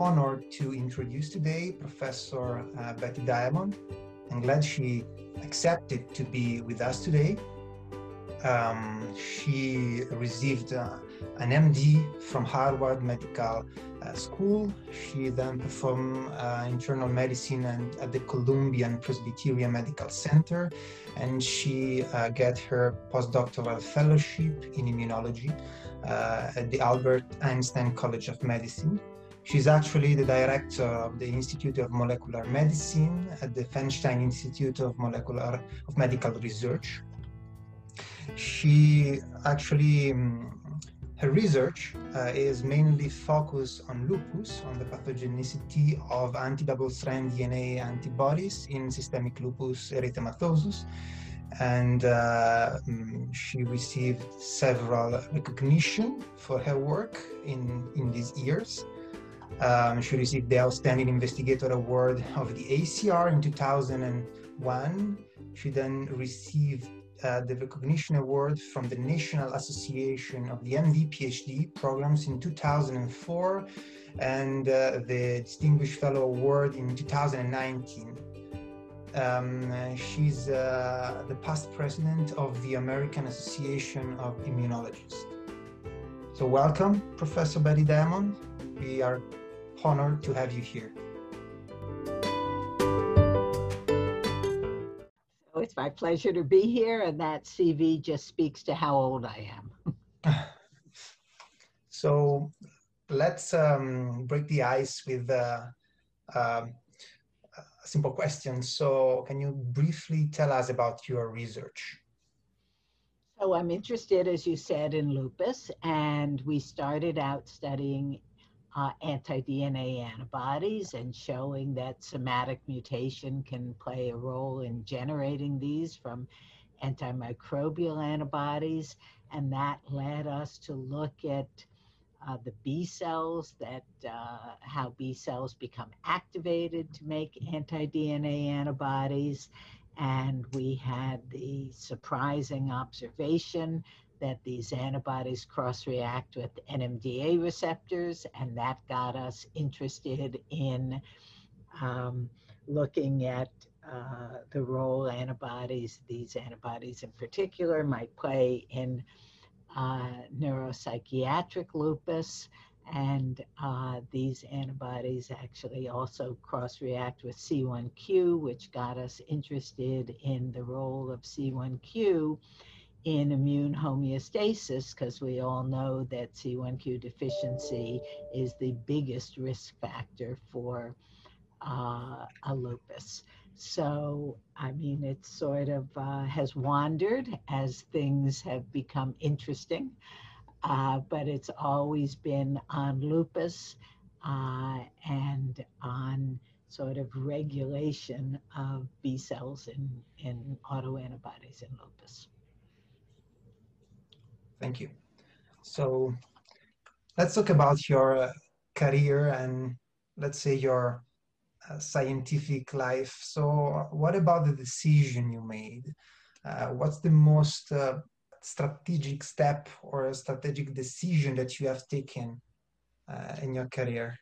honored to introduce today Professor uh, Betty Diamond. I'm glad she accepted to be with us today. Um, she received uh, an MD from Harvard Medical uh, School. She then performed uh, internal medicine and at the Columbian Presbyterian Medical Center, and she uh, got her postdoctoral fellowship in immunology uh, at the Albert Einstein College of Medicine. She's actually the director of the Institute of Molecular Medicine at the Feinstein Institute of Molecular of Medical Research. She actually um, her research uh, is mainly focused on lupus, on the pathogenicity of anti-double-strand DNA antibodies in systemic lupus erythematosus. And uh, mm, she received several recognition for her work in, in these years. Um, she received the Outstanding Investigator Award of the ACR in 2001. She then received uh, the recognition award from the National Association of the MD PhD programs in 2004 and uh, the Distinguished Fellow Award in 2019. Um, she's uh, the past president of the American Association of Immunologists. So, welcome, Professor Betty Diamond. We are honored to have you here. So it's my pleasure to be here, and that CV just speaks to how old I am. so let's um, break the ice with uh, uh, a simple question. So, can you briefly tell us about your research? So, I'm interested, as you said, in lupus, and we started out studying uh, anti-DNA antibodies and showing that somatic mutation can play a role in generating these from antimicrobial antibodies. And that led us to look at uh, the B cells, that uh, how B cells become activated to make anti-DNA antibodies. And we had the surprising observation that these antibodies cross-react with NMDA receptors, and that got us interested in um, looking at uh, the role antibodies, these antibodies in particular, might play in uh, neuropsychiatric lupus. And uh, these antibodies actually also cross react with C1q, which got us interested in the role of C1q in immune homeostasis because we all know that C1q deficiency is the biggest risk factor for uh, a lupus. So, I mean, it sort of uh, has wandered as things have become interesting, uh, but it's always been on lupus uh, and on sort of regulation of B cells in, in autoantibodies in lupus. Thank you. So let's talk about your uh, career and let's say your uh, scientific life. So what about the decision you made? Uh, what's the most uh, strategic step or strategic decision that you have taken uh, in your career?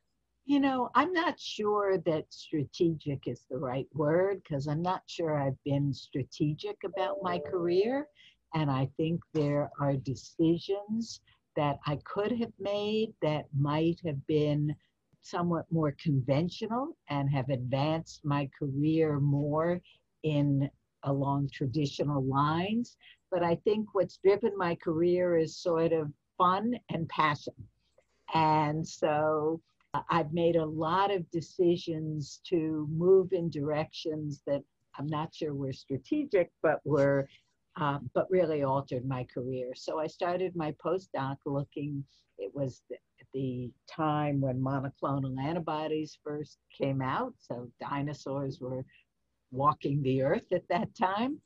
You know, I'm not sure that strategic is the right word because I'm not sure I've been strategic about my career. And I think there are decisions that I could have made that might have been somewhat more conventional and have advanced my career more in along traditional lines. But I think what's driven my career is sort of fun and passion. And so uh, I've made a lot of decisions to move in directions that I'm not sure were strategic, but were um, but really altered my career. So I started my postdoc looking, it was the, the time when monoclonal antibodies first came out. So dinosaurs were walking the earth at that time.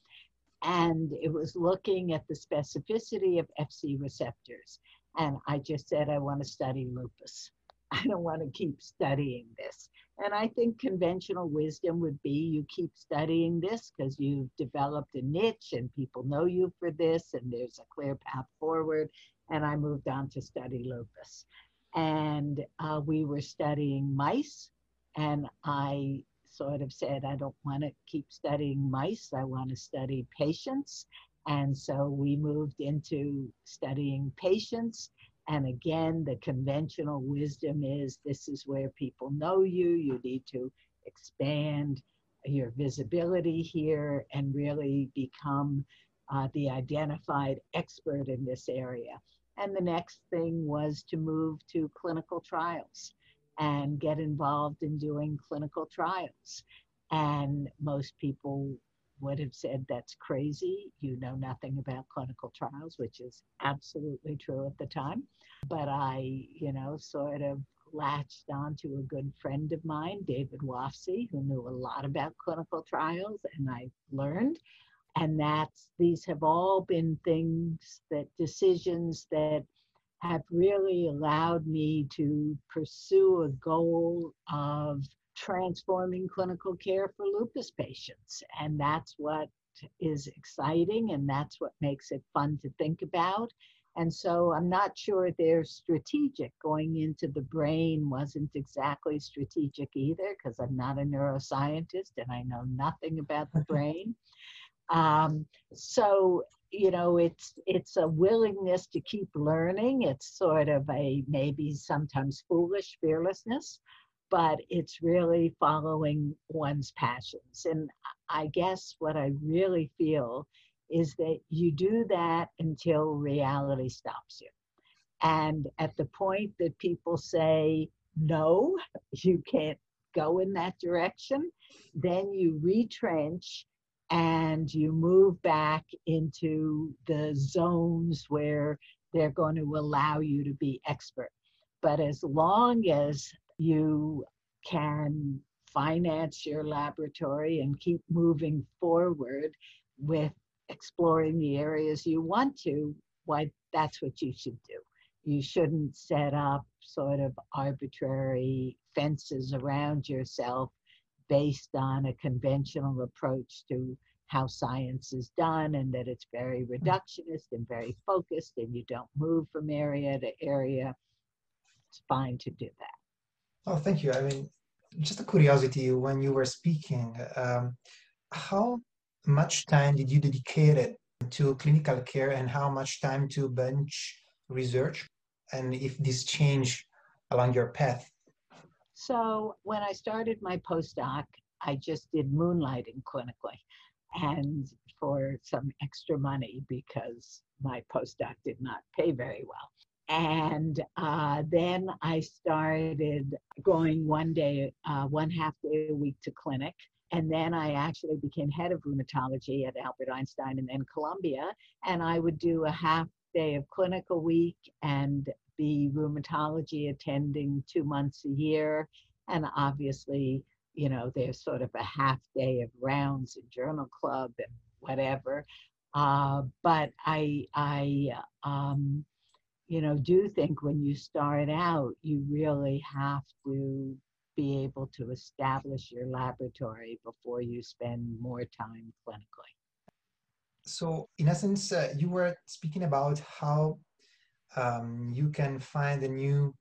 And it was looking at the specificity of FC receptors. And I just said, I want to study lupus. I don't want to keep studying this. And I think conventional wisdom would be you keep studying this because you've developed a niche and people know you for this and there's a clear path forward. And I moved on to study lupus. And uh, we were studying mice, and I sort of said, I don't want to keep studying mice, I want to study patients. And so we moved into studying patients. And again, the conventional wisdom is this is where people know you. You need to expand your visibility here and really become uh, the identified expert in this area. And the next thing was to move to clinical trials and get involved in doing clinical trials. And most people would have said that's crazy. You know nothing about clinical trials, which is absolutely true at the time. But I, you know, sort of latched onto a good friend of mine, David Wofsy, who knew a lot about clinical trials, and I learned. And that's these have all been things that decisions that have really allowed me to pursue a goal of transforming clinical care for lupus patients. And that's what is exciting and that's what makes it fun to think about. And so I'm not sure they're strategic. Going into the brain wasn't exactly strategic either because I'm not a neuroscientist and I know nothing about the brain. Um, so you know it's it's a willingness to keep learning it's sort of a maybe sometimes foolish fearlessness but it's really following one's passions and i guess what i really feel is that you do that until reality stops you and at the point that people say no you can't go in that direction then you retrench and you move back into the zones where they're going to allow you to be expert. But as long as you can finance your laboratory and keep moving forward with exploring the areas you want to, why that's what you should do. You shouldn't set up sort of arbitrary fences around yourself based on a conventional approach to how science is done and that it's very mm. reductionist and very focused and you don't move from area to area. It's fine to do that. Oh, thank you. I mean, just a curiosity when you were speaking, um, how much time did you dedicate it to clinical care and how much time to bench research? And if this changed along your path? So when I started my postdoc, I just did moonlighting clinically and for some extra money because my postdoc did not pay very well. And uh, then I started going one day, uh, one half day a week to clinic. And then I actually became head of rheumatology at Albert Einstein and then Columbia. And I would do a half day of clinical week and be rheumatology attending two months a year. And obviously, you know, there's sort of a half day of rounds and journal club and whatever. Uh, but I, I, um, you know, do think when you start out, you really have to be able to establish your laboratory before you spend more time clinically. So, in essence, uh, you were speaking about how um, you can find a new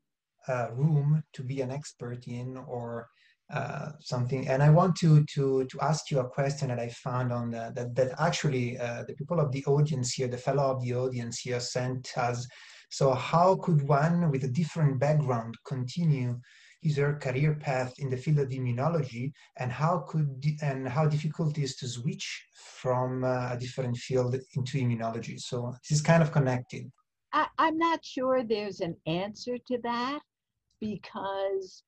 uh, room to be an expert in, or uh, something. And I want to to to ask you a question that I found on the, that that actually uh, the people of the audience here, the fellow of the audience here, sent us. So how could one with a different background continue his or her career path in the field of immunology, and how could and how difficult it is to switch from uh, a different field into immunology? So this is kind of connected. I, I'm not sure there's an answer to that because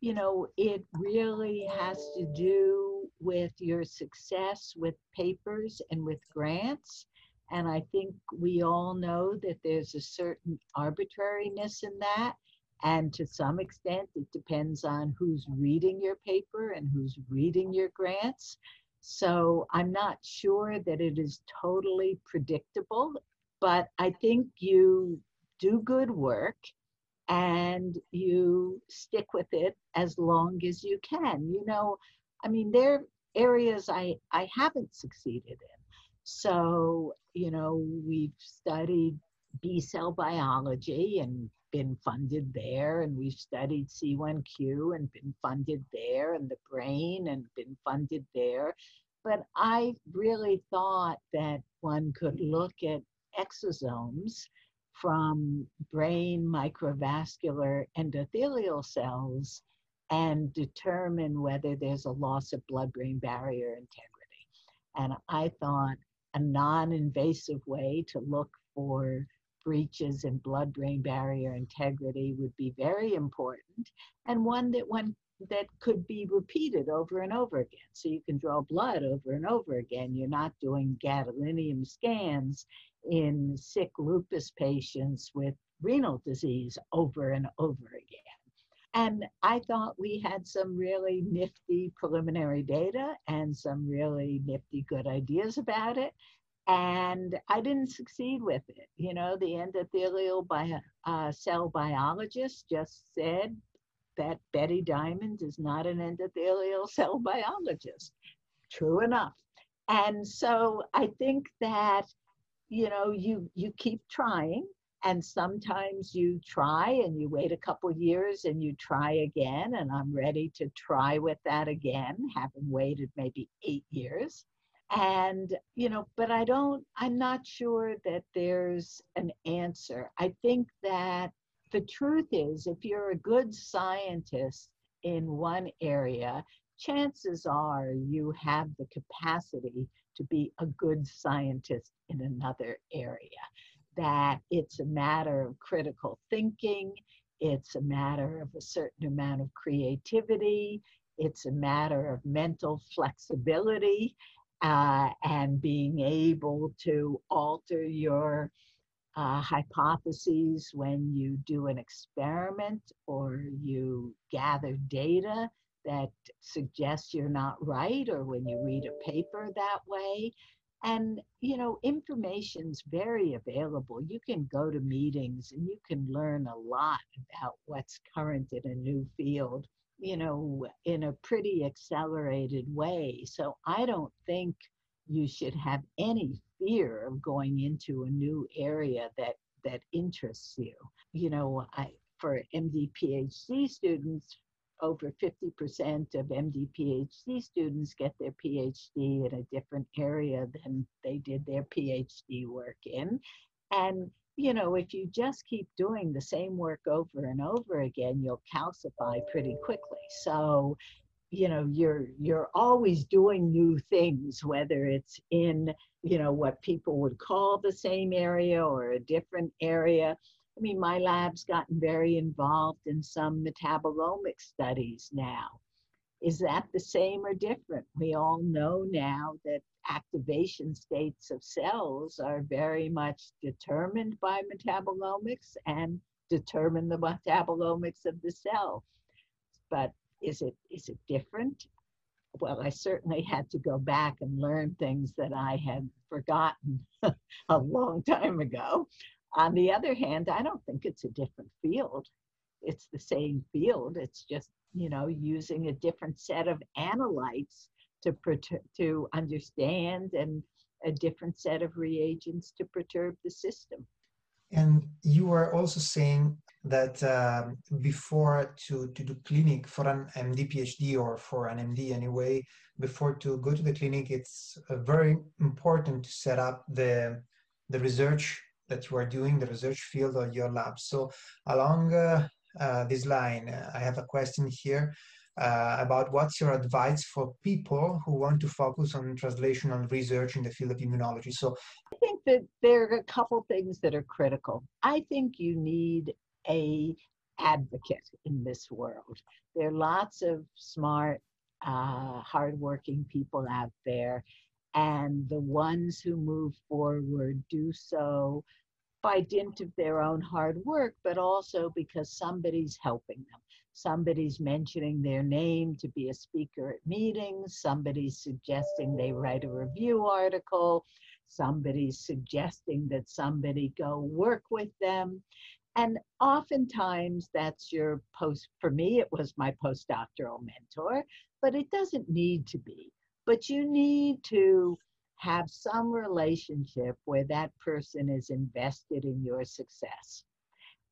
you know, it really has to do with your success with papers and with grants. And I think we all know that there's a certain arbitrariness in that. And to some extent, it depends on who's reading your paper and who's reading your grants. So I'm not sure that it is totally predictable, but I think you do good work and you stick with it as long as you can. You know, I mean, there are areas I, I haven't succeeded in. So, you know, we've studied B cell biology and been funded there, and we've studied C1Q and been funded there, and the brain and been funded there. But I really thought that one could look at exosomes from brain microvascular endothelial cells and determine whether there's a loss of blood brain barrier integrity. And I thought a non invasive way to look for breaches in blood brain barrier integrity would be very important and one that one that could be repeated over and over again. So you can draw blood over and over again. You're not doing gadolinium scans in sick lupus patients with renal disease over and over again. And I thought we had some really nifty preliminary data and some really nifty good ideas about it. And I didn't succeed with it. You know, the endothelial bio, uh, cell biologist just said that Betty Diamond is not an endothelial cell biologist. True enough. And so I think that, you know, you you keep trying and sometimes you try and you wait a couple years and you try again and i'm ready to try with that again having waited maybe eight years. And you know but i don't i'm not sure that there's an answer. I think that the truth is if you're a good scientist in one area chances are you have the capacity to be a good scientist in another area that it's a matter of critical thinking, it's a matter of a certain amount of creativity, it's a matter of mental flexibility uh, and being able to alter your uh, hypotheses when you do an experiment or you gather data that suggests you're not right or when you read a paper that way and you know information's very available. You can go to meetings and you can learn a lot about what's current in a new field you know in a pretty accelerated way. So i don't think you should have any fear of going into a new area that that interests you. You know i for md phd students over 50% of MD PhD students get their PhD in a different area than they did their PhD work in. And, you know, if you just keep doing the same work over and over again, you'll calcify pretty quickly. So, you know, you're you're always doing new things, whether it's in, you know, what people would call the same area or a different area I mean, my lab's gotten very involved in some metabolomic studies now. Is that the same or different? We all know now that activation states of cells are very much determined by metabolomics and determine the metabolomics of the cell. But is it is it different? Well, I certainly had to go back and learn things that I had forgotten a long time ago. On the other hand, I don't think it's a different field. It's the same field. It's just, you know, using a different set of analytes to, to understand and a different set of reagents to perturb the system. And you were also saying that uh, before to, to do clinic for an MD PhD or for an MD anyway, before to go to the clinic, it's uh, very important to set up the the research that you are doing, the research field or your lab. So along uh, uh, this line, I have a question here uh, about what's your advice for people who want to focus on translational research in the field of immunology. So I think that there are a couple things that are critical. I think you need a advocate in this world. There are lots of smart, uh, hardworking people out there and the ones who move forward do so by dint of their own hard work, but also because somebody's helping them. Somebody's mentioning their name to be a speaker at meetings, somebody's suggesting they write a review article, somebody's suggesting that somebody go work with them. And oftentimes that's your post, for me, it was my postdoctoral mentor, but it doesn't need to be but you need to have some relationship where that person is invested in your success.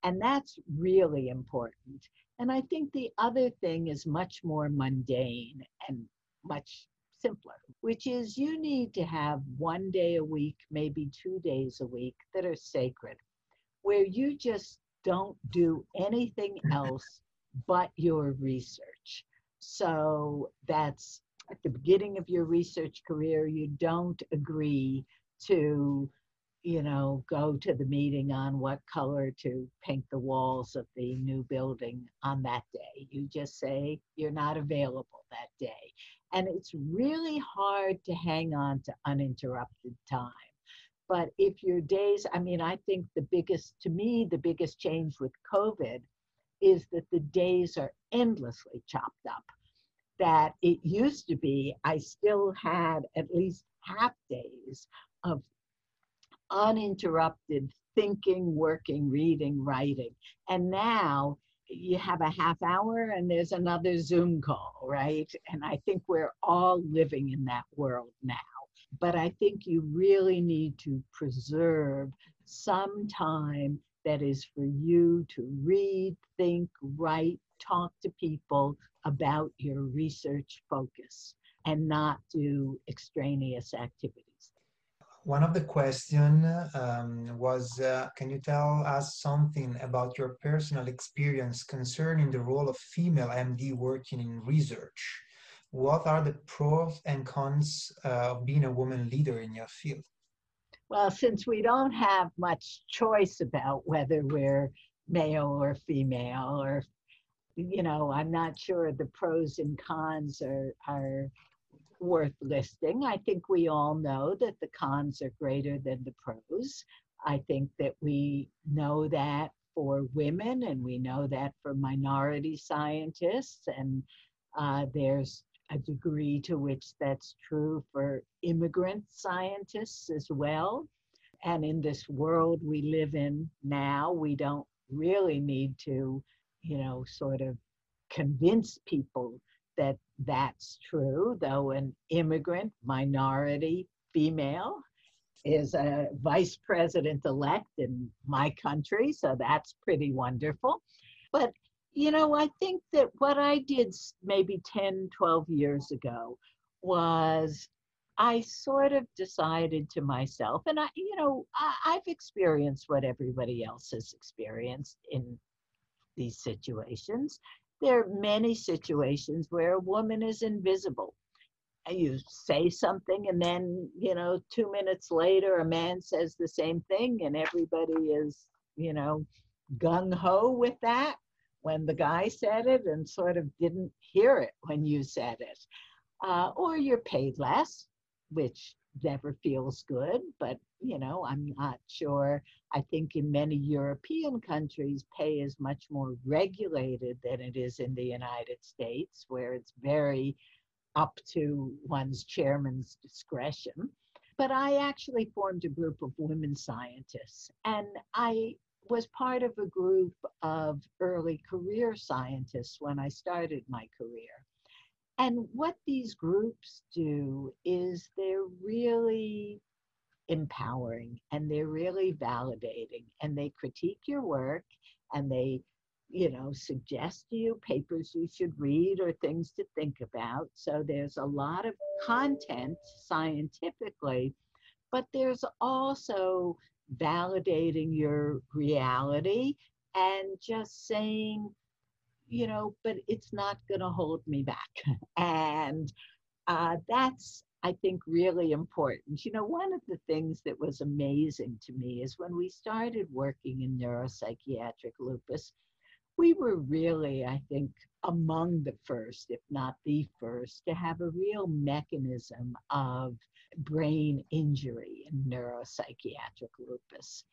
And that's really important. And I think the other thing is much more mundane and much simpler, which is you need to have one day a week, maybe two days a week that are sacred, where you just don't do anything else but your research. So that's at the beginning of your research career, you don't agree to, you know, go to the meeting on what color to paint the walls of the new building on that day. You just say you're not available that day. And it's really hard to hang on to uninterrupted time. But if your days, I mean, I think the biggest, to me, the biggest change with COVID is that the days are endlessly chopped up. That it used to be, I still had at least half days of uninterrupted thinking, working, reading, writing. And now you have a half hour and there's another Zoom call, right? And I think we're all living in that world now. But I think you really need to preserve some time that is for you to read, think, write, talk to people about your research focus and not do extraneous activities. One of the questions um, was, uh, can you tell us something about your personal experience concerning the role of female MD working in research? What are the pros and cons uh, of being a woman leader in your field? Well, since we don't have much choice about whether we're male or female, or, you know, I'm not sure the pros and cons are, are worth listing. I think we all know that the cons are greater than the pros. I think that we know that for women and we know that for minority scientists, and uh, there's a degree to which that's true for immigrant scientists as well. And in this world we live in now, we don't really need to, you know, sort of convince people that that's true, though an immigrant, minority, female is a vice president elect in my country, so that's pretty wonderful. But you know, I think that what I did maybe 10, 12 years ago was I sort of decided to myself, and I, you know, I, have experienced what everybody else has experienced in these situations. There are many situations where a woman is invisible. You say something, and then, you know, two minutes later, a man says the same thing, and everybody is, you know, gung ho with that when the guy said it and sort of didn't hear it when you said it. Uh, or you're paid less, which never feels good, but you know, I'm not sure. I think in many European countries, pay is much more regulated than it is in the United States, where it's very up to one's chairman's discretion. But I actually formed a group of women scientists, and I was part of a group of early career scientists when I started my career. And what these groups do is they're really empowering and they're really validating and they critique your work and they you know suggest to you papers you should read or things to think about so there's a lot of content scientifically but there's also validating your reality and just saying, you know, but it's not going to hold me back. and uh, that's, I think, really important. You know, one of the things that was amazing to me is when we started working in neuropsychiatric lupus, we were really, I think, among the first, if not the first, to have a real mechanism of brain injury in neuropsychiatric lupus.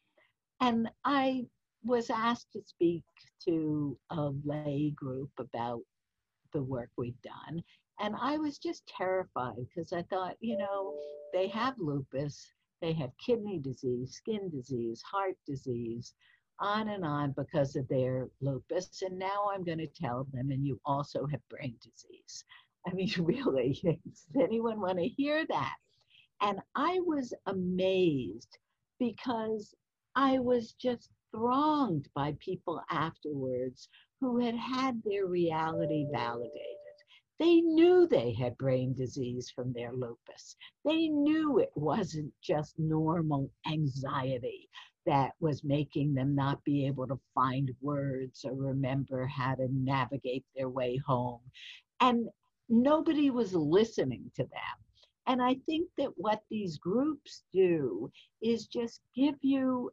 And I was asked to speak to a lay group about the work we've done. And I was just terrified because I thought, you know, they have lupus, they have kidney disease, skin disease, heart disease, on and on because of their lupus. And now I'm going to tell them, and you also have brain disease. I mean, really, does anyone want to hear that? And I was amazed because I was just thronged by people afterwards who had had their reality validated. They knew they had brain disease from their lupus. They knew it wasn't just normal anxiety that was making them not be able to find words or remember how to navigate their way home. And nobody was listening to them. And I think that what these groups do is just give you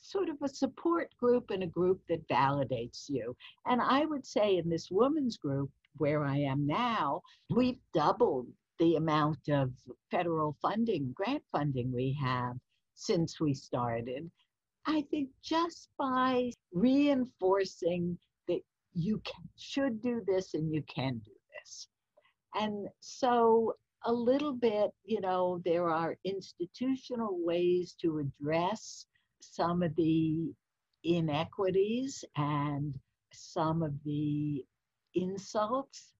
sort of a support group and a group that validates you. And I would say in this women's group, where I am now, we've doubled the amount of federal funding, grant funding we have since we started. I think just by reinforcing that you can, should do this and you can do this. And so, a little bit, you know, there are institutional ways to address some of the inequities and some of the insults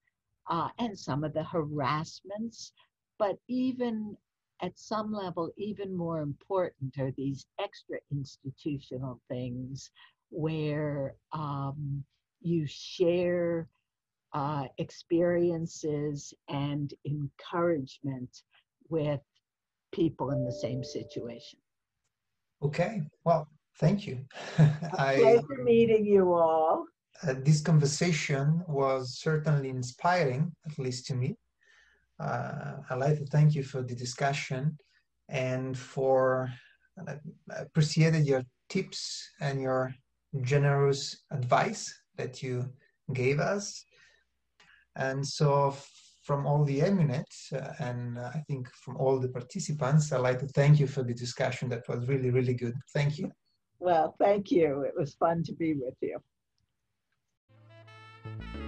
uh, and some of the harassments, but even at some level, even more important are these extra institutional things where um, you share uh, experiences and encouragement with people in the same situation. Okay, well, thank you. Pleasure meeting you all uh, this conversation was certainly inspiring, at least to me. Uh, I'd like to thank you for the discussion and for uh, appreciated your tips and your generous advice that you gave us. And so from all the eminents uh, and uh, I think from all the participants, I'd like to thank you for the discussion. That was really, really good. Thank you. Well, thank you. It was fun to be with you. Thank